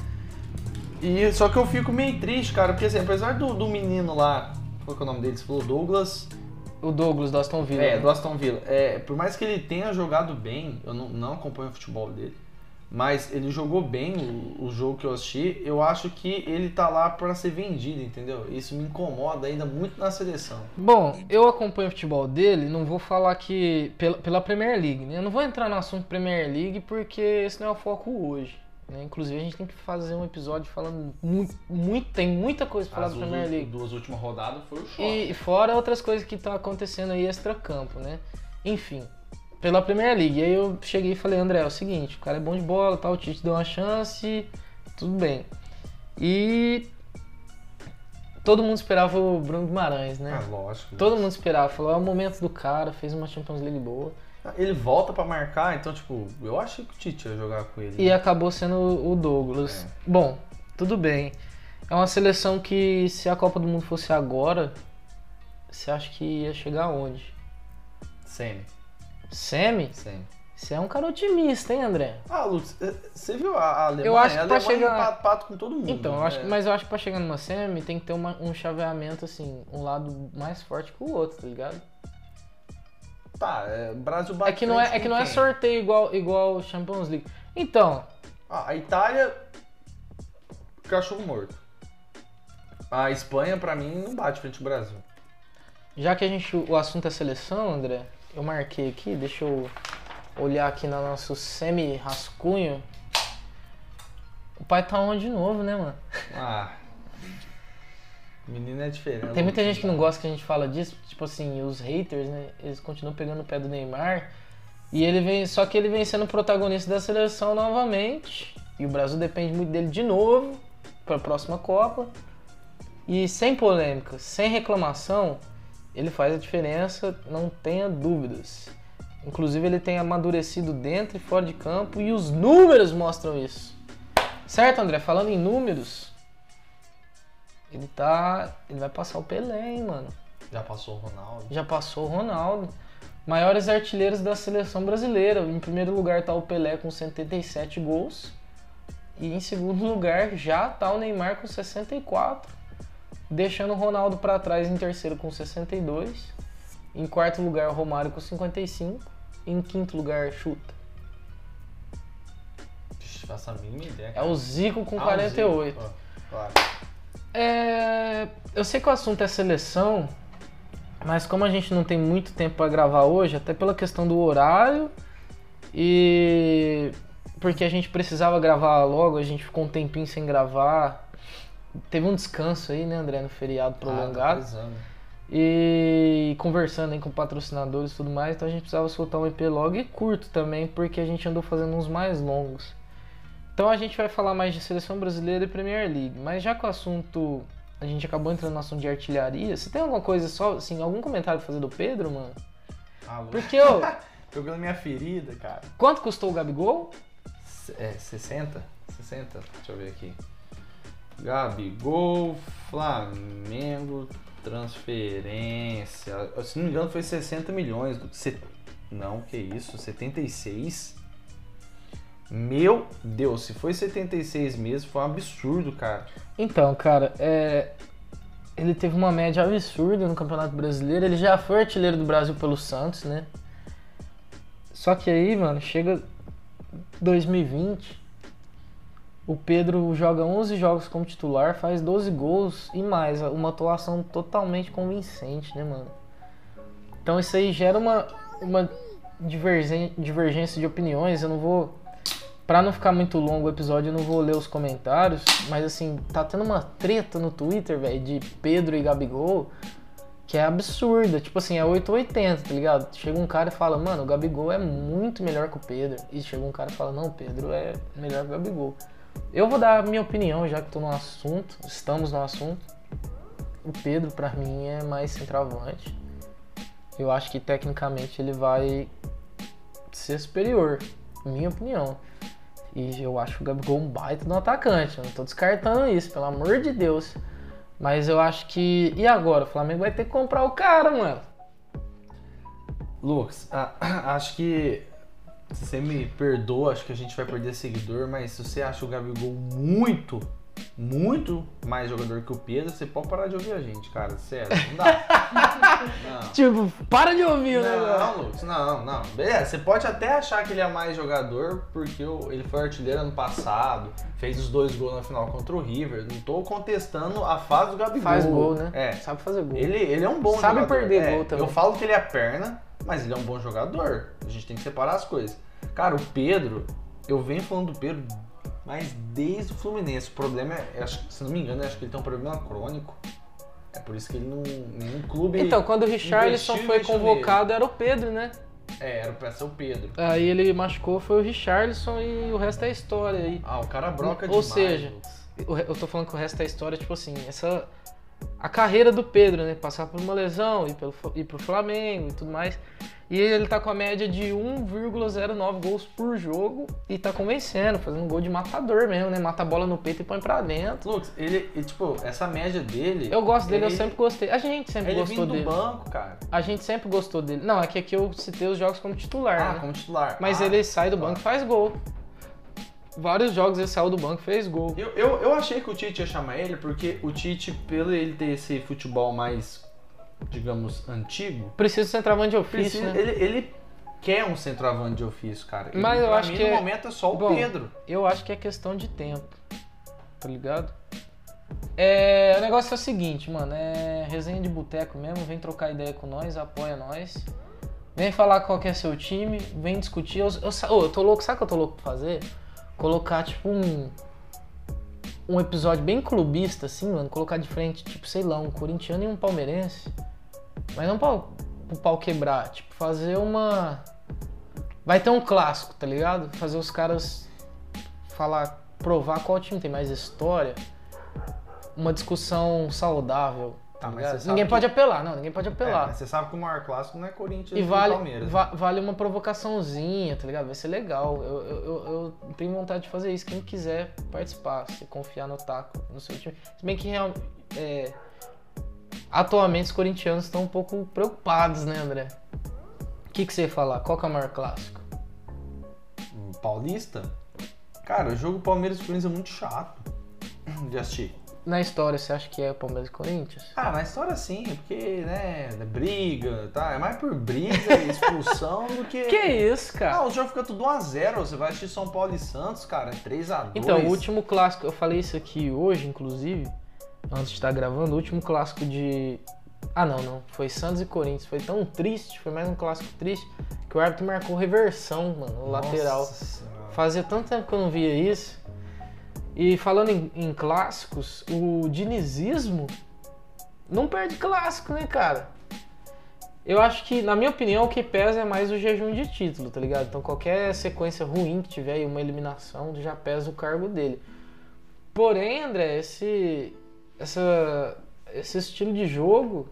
E só que eu fico meio triste, cara, porque assim, apesar do, do menino lá, qual que é o nome dele? Você falou Douglas.
O Douglas do Aston Villa.
É,
né?
do Aston Villa. É, por mais que ele tenha jogado bem, eu não, não acompanho o futebol dele, mas ele jogou bem o, o jogo que eu assisti. Eu acho que ele tá lá pra ser vendido, entendeu? Isso me incomoda ainda muito na seleção.
Bom, eu acompanho o futebol dele, não vou falar que pela, pela Premier League, né? Eu não vou entrar no assunto Premier League porque esse não é o foco hoje. Né? Inclusive a gente tem que fazer um episódio falando muito, muito tem muita coisa pra falar
As
da Premier League.
duas últimas rodadas foi o choque.
E fora outras coisas que estão acontecendo aí extra-campo, né? Enfim, pela Premier League. E aí eu cheguei e falei, André, é o seguinte, o cara é bom de bola, tal, o Tite deu uma chance, tudo bem. E todo mundo esperava o Bruno Guimarães, né?
Ah, lógico.
Todo mundo esperava, falou, é o momento do cara, fez uma Champions League boa.
Ele volta pra marcar, então, tipo, eu achei que o Tite ia jogar com ele.
E acabou sendo o Douglas.
É.
Bom, tudo bem. É uma seleção que se a Copa do Mundo fosse agora, você acha que ia chegar aonde?
Semi.
Semi?
Semi.
Você é um cara otimista, hein, André?
Ah, Lutz, eh, você viu a Alemanha?
Eu acho que pra chegar-
empata com todo mundo.
Então, eu acho,
É.
que- mas eu acho que pra chegar numa semi tem que ter uma- um chaveamento, assim, um lado mais forte que o outro, tá ligado?
Tá, é, Brasil bate
É que não é, é, que não é sorteio igual, igual Champions League. Então,
Ah, a Itália, cachorro morto. A Espanha, pra mim, não bate frente ao Brasil.
já que a gente, o assunto é seleção, André, eu marquei aqui, deixa eu olhar aqui no nosso semi-rascunho. O pai tá on de novo, né, mano?
Ah. Menino é diferente.
Tem muita gente que não gosta que a gente fala disso, tipo assim, os haters, né? Eles continuam pegando o pé do Neymar. E ele vem, só que ele vem sendo protagonista da seleção novamente. E o Brasil depende muito dele de novo para a próxima Copa. E sem polêmica, sem reclamação, ele faz a diferença, não tenha dúvidas. Inclusive ele tem amadurecido dentro e fora de campo e os números mostram isso. Certo, André? Falando em números, ele tá. Ele vai passar o Pelé, hein, mano.
Já passou o Ronaldo.
Já passou o Ronaldo. Maiores artilheiros da seleção brasileira. Em primeiro lugar tá o Pelé com 77 gols. E em segundo lugar já tá o Neymar com 64. Deixando o Ronaldo para trás em terceiro com 62. Em quarto lugar o Romário com 55. em quinto lugar chuta?
Vixe, faço a mínima ideia.
É
cara.
o Zico com
Ah, o
48.
Zico, ó, Claro.
É, eu sei que o assunto é seleção, mas como a gente não tem muito tempo para gravar hoje, até pela questão do horário e porque a gente precisava gravar logo, a gente ficou um tempinho sem gravar. Teve um descanso aí, né, André, no feriado
Ah, tá
prolongado.
precisando.
e conversando aí com patrocinadores e tudo mais, então a gente precisava soltar um EP logo e curto também, porque a gente andou fazendo uns mais longos. Então a gente vai falar mais de seleção brasileira e Premier League, mas já que o assunto a gente acabou entrando no assunto de artilharia, você tem alguma coisa só, assim, algum comentário pra fazer do Pedro, mano?
Ah, louco.
Porque,
Pegou na minha ferida, cara.
quanto custou o Gabigol?
É, 60? 60? Deixa eu ver aqui. Gabigol, Flamengo, transferência. Se não me engano, foi 60 milhões. do- Não, que isso? 76? Meu Deus, se foi 76 mesmo, foi um absurdo, cara.
Então, cara, é... ele teve uma média absurda no Campeonato Brasileiro. Ele já foi artilheiro do Brasil pelo Santos, né? Só que aí, mano, chega 2020, o Pedro joga 11 jogos como titular, faz 12 gols e mais, uma atuação totalmente convincente, né, mano? Então isso aí gera uma, uma divergência de opiniões. Eu não vou Pra não ficar muito longo o episódio, eu não vou ler os comentários, mas assim, tá tendo uma treta no Twitter, velho, de Pedro e Gabigol, que é absurda. Tipo assim, é 880, tá ligado? Chega um cara e fala, mano, o Gabigol é muito melhor que o Pedro. E chega um cara e fala, não, o Pedro é melhor que o Gabigol. Eu vou dar a minha opinião, já que tô no assunto, estamos no assunto. O Pedro, pra mim, é mais centroavante. Eu acho que tecnicamente ele vai ser superior, minha opinião. E eu acho o Gabigol um baita no atacante. Eu não tô descartando isso, pelo amor de Deus. Mas eu acho que. E agora? O Flamengo vai ter que comprar o cara, mano.
Lucas, acho que você me perdoa, acho que a gente vai perder seguidor, mas se você acha o Gabigol muito, muito mais jogador que o Pedro, você pode parar de ouvir a gente, cara. Sério, não dá. não.
Tipo, para de ouvir o
Não. Lucas, não, não. Beleza, você pode até achar que ele é mais jogador porque ele foi artilheiro ano passado, fez os dois gols na final contra o River. Não tô contestando a fase do Gabigol.
Faz gol, né?
É.
Sabe fazer gol.
Ele, ele é um bom
Sabe
jogador.
perder
É,
gol também.
Eu falo que ele é perna, mas ele é um bom jogador. A gente tem que separar as coisas. Cara, o Pedro, eu venho falando do Pedro, mas desde o Fluminense. O problema é, acho- se não me engano, acho que ele tem um problema crônico. É por isso que ele não. Nenhum clube.
Então, quando o Richarlison
investiu,
foi
investiu
convocado, era o Pedro, né?
É, era pra ser o Pedro.
Aí ele machucou, foi o Richarlison e o resto é história aí.
Ah, o cara broca
Ou
demais.
seja, Eu tô falando que o resto da história, tipo assim, essa. A carreira do Pedro, né? Passar por uma lesão, ir, pelo, ir pro Flamengo e tudo mais. E ele tá com a média de 1,09 gols por jogo e tá convencendo, fazendo gol de matador mesmo, né? Mata a bola no peito e põe pra dentro.
Lucas, ele, ele, tipo, essa média dele.
Eu gosto dele, eu
ele-
sempre gostei. A gente sempre
Ele
gostou
vindo do
dele.
banco, cara.
A gente sempre gostou dele. Não, é que aqui eu citei os jogos como titular,
Ah,
né?
como titular.
Mas
Ah,
ele sai do banco e
tá.
faz gol. Vários jogos ele saiu do banco e fez gol.
Eu, eu, eu achei que o Tite ia chamar ele porque o Tite, pelo ele ter esse futebol mais, digamos, antigo,
Precisa de centroavante de ofício,
precisa,
né?
ele, ele quer um centroavante de ofício, cara. E
Mas eu
pra
acho
mim,
que
no
é-
momento é só o
Bom,
Pedro.
Eu acho que é questão de tempo. Tá ligado? É, o negócio é o seguinte, mano. É resenha de boteco mesmo. Vem trocar ideia com nós, apoia nós. Vem falar qual que é seu time. Vem discutir. Eu, eu, eu tô louco, sabe o que eu tô louco pra fazer? Colocar, tipo, um. Um episódio bem clubista, assim, mano. Colocar de frente, tipo, sei lá, um corintiano e um palmeirense. Mas não pra o pau quebrar. Tipo, fazer uma. Vai ter um clássico, tá ligado? Fazer os caras falar, provar qual time tem mais história. Uma discussão saudável. Tá
mas
Ninguém
que-
pode apelar, não, ninguém pode
É,
apelar.
mas você sabe que o maior clássico não é Corinthians
e vale,
Palmeiras.
va- vale uma provocaçãozinha, tá ligado? Vai ser legal. Eu, eu, eu, eu tenho vontade de fazer isso. Quem quiser participar, se confiar no taco, no seu time. Se bem que real, é, atualmente os corintianos estão um pouco preocupados, né, André? O que, que você ia falar? Qual que é o maior clássico?
Paulista? Cara, o jogo Palmeiras e Corinthians é muito chato de assistir.
Na história, você acha que é Palmeiras e Corinthians?
Ah, na história sim, porque, né, é briga, tá? É mais por briga e expulsão do que.
Que isso, cara?
Ah, o jogo fica tudo 1x0. Você vai assistir São Paulo e Santos, cara, é 3x2.
Então, o último clássico, eu falei isso aqui hoje, inclusive, antes de estar gravando, o último clássico de. Ah, não, não. Foi Santos e Corinthians. Foi tão triste, foi mais um clássico triste, que o árbitro marcou reversão, mano, no lateral.
Nossa Senhora.
Fazia tanto tempo que eu não via isso. E falando em, em clássicos, o dinizismo não perde clássico, né, cara? Eu acho que, na minha opinião, o que pesa é mais o jejum de título, tá ligado? Então qualquer sequência ruim que tiver e uma eliminação já pesa o cargo dele. Porém, André, esse, essa, esse estilo de jogo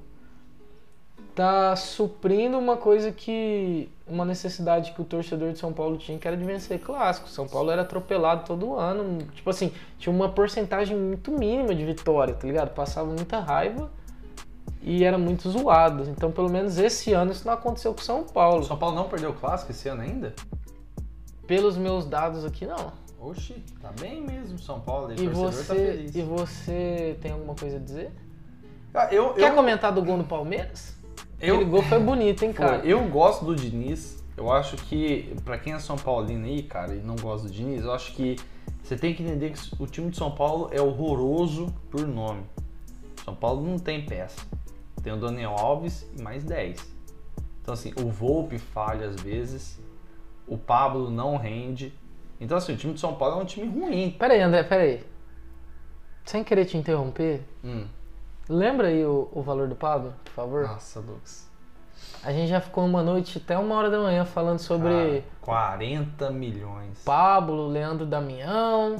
tá suprindo uma coisa que. uma necessidade que o torcedor de São Paulo tinha, que era de vencer clássico. São Paulo era atropelado todo ano. Tipo assim, tinha uma porcentagem muito mínima de vitória, tá ligado? Passava muita raiva e era muito zoado. Então, pelo menos esse ano isso não aconteceu com São Paulo.
São Paulo não perdeu o clássico esse ano ainda?
Pelos meus dados aqui, não.
Oxi, tá bem mesmo São Paulo.
E
tá
você,
feliz.
e você tem alguma coisa a dizer?
Ah, eu,
Quer
eu,
comentar do gol no Palmeiras?
Eu,
Aquele gol foi bonito, hein, cara?
Eu gosto do Diniz. Eu acho que, pra quem é São Paulino aí, cara, e não gosta do Diniz, eu acho que você tem que entender que o time de São Paulo é horroroso por nome. São Paulo não tem peça. Tem o Daniel Alves e mais 10. Então, assim, o Volpe falha às vezes, o Pablo não rende. Então, assim, o time de São Paulo é um time ruim.
Pera aí, André, pera aí. Sem querer te interromper,
Hum.
Lembra aí o, o valor do Pablo, por favor?
Nossa, Lucas.
A gente já ficou uma noite até uma hora da manhã falando sobre
Cara, 40 milhões.
Pablo, Leandro Damião.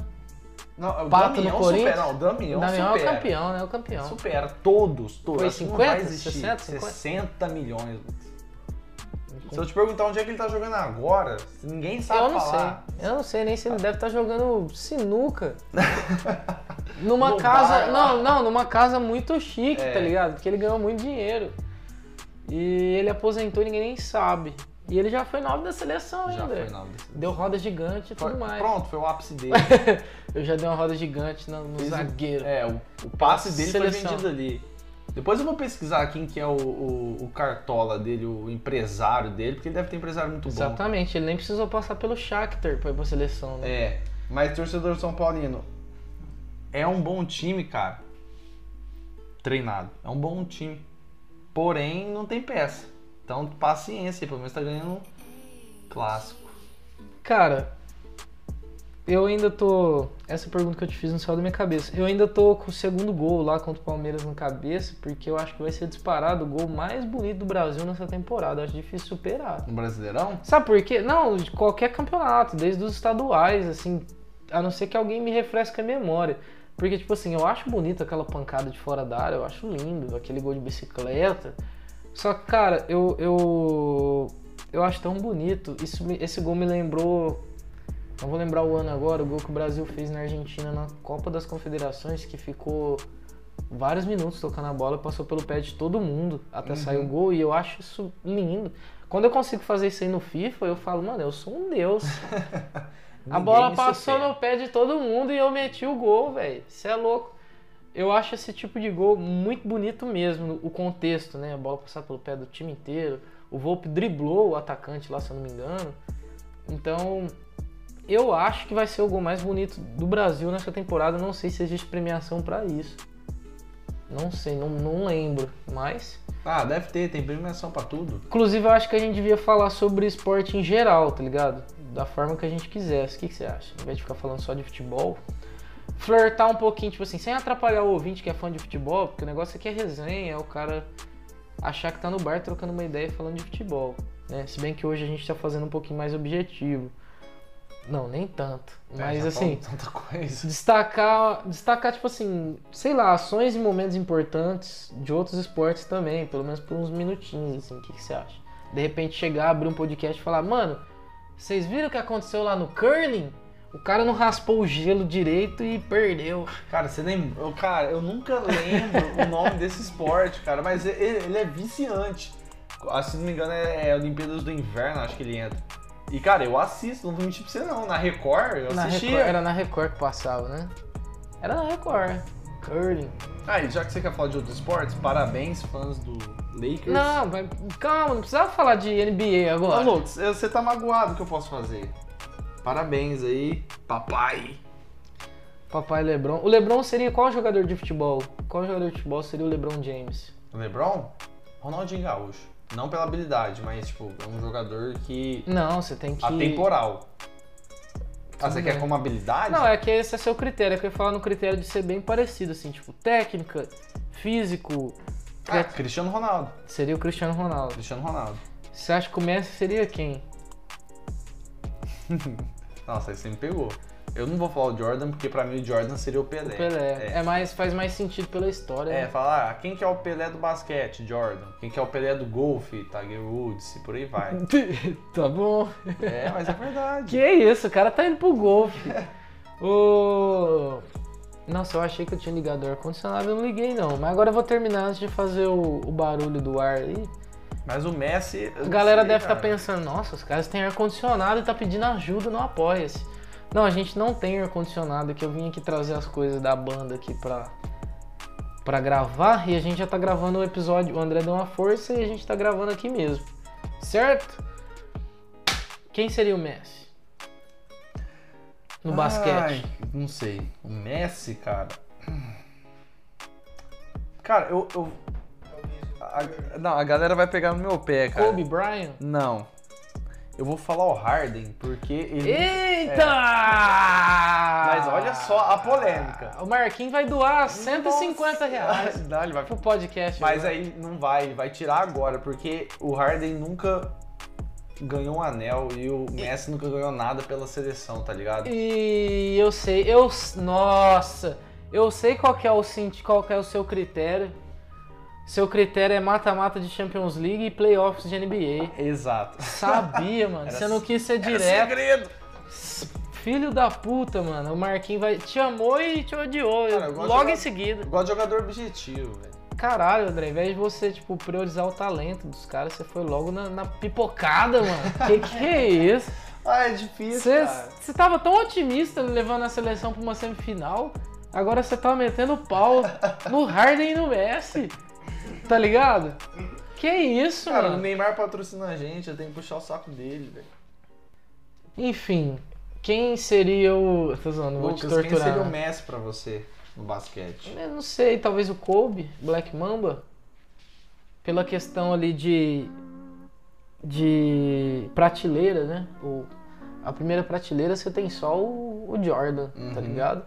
Não, o
Pato no
Damião
Corinthians.
supera. Não, o Damião,
Damião é o
supera.
campeão, né? O campeão.
Supera todos, todos.
Foi
Acho que não
50,
vai existir.
60, 50?
60 milhões, Lucas. Se eu te perguntar onde é que ele tá jogando agora, ninguém sabe
Eu não
falar.
sei. Eu não sei nem se ele deve estar jogando sinuca. numa
No
casa.
bar
não, não, numa casa muito chique,
É.
tá ligado? Porque ele ganhou muito dinheiro. E ele aposentou e ninguém nem sabe. E ele já foi nove da seleção
Já
ainda.
foi nove da
Deu roda gigante e tudo
Foi-
mais.
Pronto, foi o ápice dele.
Eu já dei uma roda gigante no, no zagueiro.
É, o, o passe dele
Seleção.
foi vendido ali. Depois eu vou pesquisar quem que é o, o, o cartola dele, o empresário dele, porque ele deve ter um empresário muito bom.
Exatamente, ele nem precisou passar pelo Shakhtar pra ir pra seleção, né?
É, mas torcedor São Paulino, é um bom time, cara. Treinado. É um bom time. Porém, não tem peça. Então, paciência, pelo menos tá ganhando um clássico.
Cara, eu ainda tô. Essa pergunta que eu te fiz não saiu da minha cabeça. Eu ainda tô com o segundo gol lá contra o Palmeiras na cabeça, porque eu acho que vai ser disparado o gol mais bonito do Brasil nessa temporada. Eu acho difícil superar.
No Brasileirão?
Sabe por quê? Não, de qualquer campeonato, desde os estaduais, assim, a não ser que alguém me refresque a memória. Porque, tipo assim, eu acho bonito aquela pancada de fora da área, eu acho lindo, aquele gol de bicicleta. Só que, cara, eu, eu, eu acho tão bonito. Isso, esse gol me lembrou. Não vou lembrar o ano agora, o gol que o Brasil fez na Argentina na Copa das Confederações, que ficou vários minutos tocando a bola, passou pelo pé de todo mundo até sair o gol, e eu acho isso lindo. Quando eu consigo fazer isso aí no FIFA, eu falo, mano, eu sou um deus. A bola passou
supera.
no pé de todo mundo e eu meti o gol, velho. Você é louco. Eu acho esse tipo de gol muito bonito mesmo, o contexto, né? A bola passar pelo pé do time inteiro. O Volpe driblou o atacante lá, se eu não me engano. Então, eu acho que vai ser o gol mais bonito do Brasil nessa temporada. Não sei se existe premiação pra isso. Não sei, não, não lembro. Mas,
Ah, deve ter, tem premiação pra tudo.
inclusive, eu acho que a gente devia falar sobre esporte em geral, tá ligado? Da forma que a gente quisesse. O que, que você acha? Ao invés de ficar falando só de futebol, flertar um pouquinho, tipo assim, sem atrapalhar o ouvinte que é fã de futebol, porque o negócio aqui é resenha, é o cara achar que tá no bar trocando uma ideia falando de futebol. Né? Se bem que hoje a gente tá fazendo um pouquinho mais objetivo. Não, nem tanto. Mas
É, já
assim,
falamos Tanta coisa.
destacar, destacar, tipo assim, sei lá, ações e momentos importantes de outros esportes também, pelo menos por uns minutinhos, assim, o que, que você acha? De repente chegar, abrir um podcast e falar, mano, vocês viram o que aconteceu lá no curling? O cara não raspou o gelo direito e perdeu.
Cara, você lembra? eu- Cara, eu nunca lembro o nome desse esporte, cara, mas ele, ele é viciante. Se não me engano, é, é Olimpíadas do Inverno, acho que ele entra. E, cara, eu assisto, não vou mentir pra você não. Na Record, eu
Na
assistia.
Record, era na Record que passava, né? Era na Record. curling.
Ah, e já que você quer falar de outros esportes, parabéns, fãs do Lakers.
Não, vai, calma, não precisava falar de NBA agora.
Lucas, eu- você tá magoado, o que eu posso fazer? Parabéns aí, papai.
Papai Lebron. O Lebron seria qual jogador de futebol? Qual jogador de futebol seria o Lebron James?
LeBron? Ronaldinho Gaúcho. Não pela habilidade, mas, tipo, é um jogador que...
Não, você tem que.
Atemporal. Ah, você quer como habilidade?
Não, é que esse é seu critério. É que eu ia falar no critério de ser bem parecido, assim, tipo, técnica, físico.
Ah, Cristiano Ronaldo.
Seria o Cristiano Ronaldo.
Cristiano Ronaldo.
Você acha que o Messi seria quem?
Nossa, aí você me pegou. Eu não vou falar o Jordan, porque pra mim o Jordan seria o Pelé.
O Pelé.
É,
É. mais, faz mais sentido pela história.
É,
né?
falar, ah, quem que é o Pelé do basquete? Jordan. Quem que é o Pelé do golfe? Tiger Woods, e por aí vai.
tá bom.
é, mas é verdade.
Que isso, o cara tá indo pro golfe. o... Nossa, eu achei que eu tinha ligado o ar-condicionado, eu não liguei não. Mas agora eu vou terminar antes de fazer o, o barulho do ar aí.
Mas o Messi.
A
não
galera
sei,
deve estar
cara.
pensando, nossa, os caras têm ar-condicionado e tá pedindo ajuda no Apoia-se. Não, a gente não tem ar-condicionado, que eu vim aqui trazer as coisas da banda aqui pra, pra gravar e a gente já tá gravando o episódio. O André deu uma força e a gente tá gravando aqui mesmo. Certo? Quem seria o Messi? No basquete.
Ai, não sei. O Messi, cara. Cara, eu. eu- a- não, a galera vai pegar no meu pé, cara.
Kobe Bryant?
Não. Eu vou falar o Harden, porque ele.
Eita!
É. Mas olha só a polêmica.
O Marquinhos vai doar 150 reais
Não, ele vai
pro podcast.
Mas
agora.
aí não vai, vai tirar agora, porque o Harden nunca ganhou um anel e o Messi nunca ganhou nada pela seleção, tá ligado?
E eu sei, eu. Nossa! Eu sei qual é o, qual é o seu critério. Seu critério é mata-mata de Champions League e playoffs de NBA.
Exato.
Sabia, mano.
Era-
Você não quis ser direto.
segredo.
Filho da puta, mano. O Marquinhos vai. Te amou e te odiou.
Cara, eu gosto de
logo
jogar-
em seguida.
Gosto de jogador objetivo, velho.
Caralho, André, ao invés de você, tipo, priorizar o talento dos caras, você foi logo na, na pipocada, mano. que que é isso?
Ah, é difícil,
Você
cara.
você tava tão otimista levando a seleção pra uma semifinal, agora você tá metendo pau no Harden e no Messi. Tá ligado? Que isso,
Cara, o
mano?
Neymar patrocina a gente, eu tenho que puxar o saco dele, velho.
Enfim, quem seria o. Tô zoando, vou te
Lucas, quem
torturar.
seria o Messi pra você no basquete?
Eu não sei, talvez o Kobe, Black Mamba. Pela questão ali de. de prateleira, né? O, a primeira prateleira você tem só o, o Jordan, tá
Uhum.
ligado?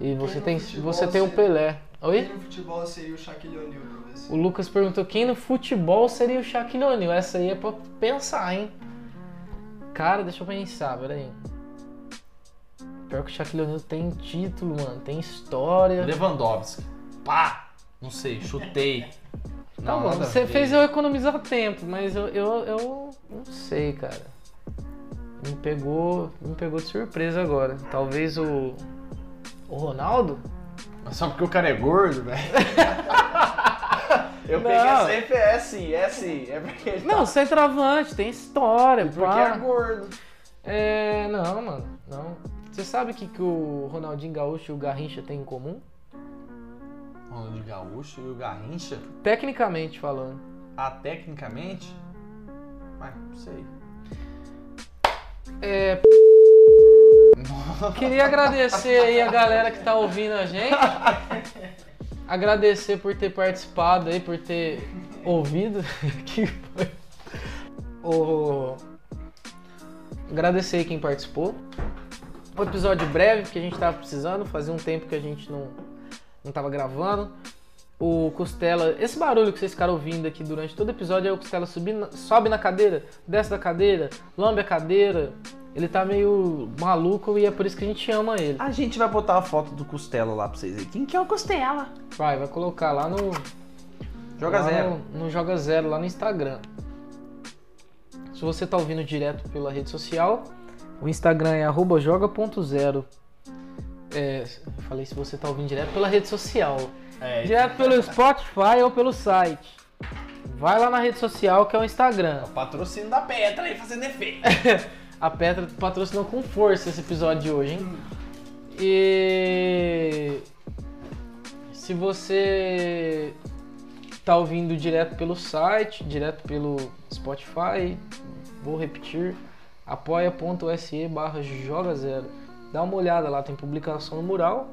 E você tem,
futebol
você tem o Pelé. Oi?
Quem no futebol seria o Shaquille O'Neal?
O Lucas perguntou quem no futebol seria o Shaquille O'Neal. Essa aí é pra pensar, hein? Cara, deixa eu pensar, peraí. Pior que o Shaquille O'Neal tem título, mano, tem história.
Lewandowski. Pá! Não sei, chutei.
Tá
Não,
bom, você fez eu economizar tempo, mas eu, eu, eu não sei, cara. Me pegou, me pegou de surpresa agora. Talvez o o Ronaldo?
Mas Só porque o cara é gordo, velho. Eu
Não.
peguei sempre é sim, é sim. É porque ele
Não, centroavante, tem história,
Porque
pá.
é gordo.
É, não, mano, não. Você sabe o que, que o Ronaldinho Gaúcho e o Garrincha têm em comum?
Ronaldinho Gaúcho e o Garrincha.
Tecnicamente falando.
Ah, tecnicamente? Mas não sei.
É. Queria agradecer aí a galera que tá ouvindo a gente. Agradecer por ter participado aí, por ter ouvido. que foi? O... Agradecer quem participou. Um episódio breve, porque a gente tava precisando. Fazia um tempo que a gente não, não tava gravando. O Costela, esse barulho que vocês ficaram ouvindo aqui durante todo o episódio é o Costela subindo, sobe na cadeira, desce da cadeira, lambe a cadeira. Ele tá meio maluco e é por isso que a gente ama ele.
A gente vai botar a foto do Costela lá pra vocês aí. Quem que é o Costela?
Vai, vai colocar lá no.
Joga
lá
zero.
No, no Joga Zero, lá no Instagram. Se você tá ouvindo direto pela rede social, o Instagram é arroba joga.zero. É, eu falei se você tá ouvindo direto pela rede social.
É,
Direto pelo Spotify ou pelo site. Vai lá na rede social que é o Instagram.
patrocínio da Petra aí fazendo efeito.
A Petra patrocinou com força esse episódio de hoje, hein? E. Se você tá ouvindo direto pelo site, direto pelo Spotify, vou repetir, apoia.se barra joga zero. Dá uma olhada lá, tem publicação no mural,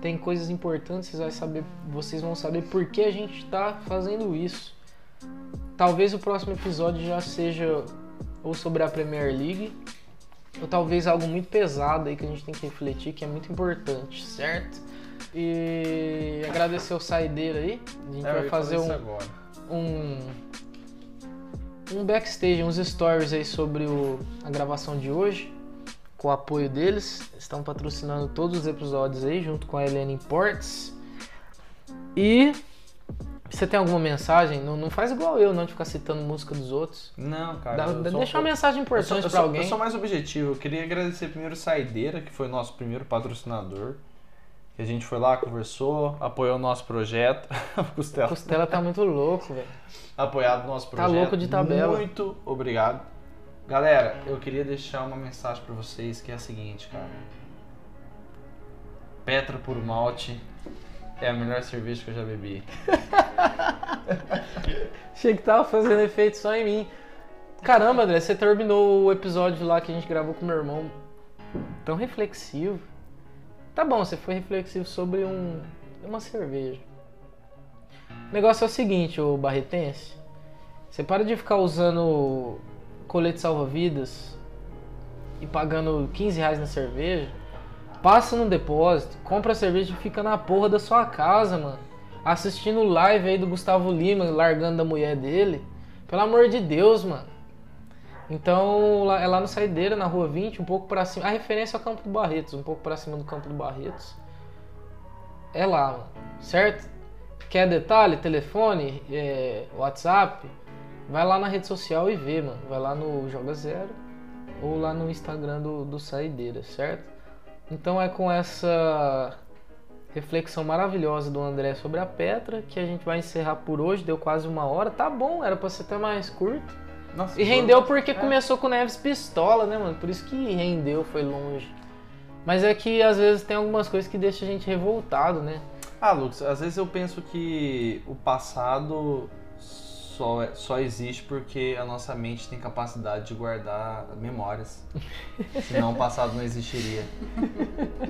tem coisas importantes, vocês, vai saber, vocês vão saber por que a gente está fazendo isso. Talvez o próximo episódio já seja ou sobre a Premier League, ou talvez algo muito pesado aí que a gente tem que refletir, que é muito importante, certo? E agradecer o Saideira aí. A gente
É,
vai fazer um, um um backstage, uns stories aí sobre o- a gravação de hoje, com o apoio deles. Estão patrocinando todos os episódios aí, junto com a Helena Imports. E você tem alguma mensagem? Não, não faz igual eu, não, de ficar citando música dos outros.
Não, cara.
Dá- deixa
um
uma
pouco-
mensagem importante
sou-
alguém.
Eu sou mais objetivo. Eu queria agradecer primeiro Saideira, que foi o nosso primeiro patrocinador. Que a gente foi lá, conversou, apoiou o nosso projeto. Costela.
Costela tá muito louco, velho.
Apoiado o nosso
Tá
projeto.
louco de tabela.
Muito obrigado. Galera, eu queria deixar uma mensagem pra vocês que é a seguinte, cara. Petra por malte é a melhor cerveja que eu já bebi.
Achei que tava fazendo efeito só em mim. Caramba, André, você terminou o episódio lá que a gente gravou com meu irmão tão reflexivo. Tá bom, você foi reflexivo sobre um, uma cerveja. O negócio é o seguinte, ô barretense. Você para de ficar usando colete salva-vidas e pagando 15 reais na cerveja. Passa no depósito, compra a cerveja e fica na porra da sua casa, mano. Assistindo live aí do Gustavo Lima largando da mulher dele. Pelo amor de Deus, mano. Então, é lá no Saideira, na rua 20, um pouco pra cima. A referência é o Campo do Barretos, um pouco pra cima do Campo do Barretos. É lá, mano. Certo? Quer detalhe? Telefone? é, WhatsApp? Vai lá na rede social e vê, mano. Vai lá no Joga Zero ou lá no Instagram do, do Saideira, certo? Então é com essa reflexão maravilhosa do André sobre a Petra que a gente vai encerrar por hoje. Deu quase uma hora. Tá bom, era pra ser até mais curto.
Nossa,
E rendeu porque
É.
começou com Neves pistola, né, mano? Por isso que rendeu, foi longe. Mas é que às vezes tem algumas coisas que deixam a gente revoltado, né?
Ah, Lucas, às vezes eu penso que o passado só, é- só existe porque a nossa mente tem capacidade de guardar memórias. Senão o passado não existiria.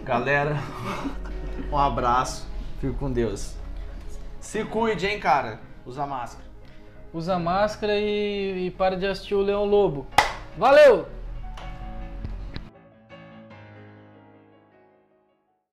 Galera, um abraço. Fico com Deus. Se cuide, hein, cara. Usa máscara.
Usa máscara e, e para de assistir o Leão Lobo. Valeu!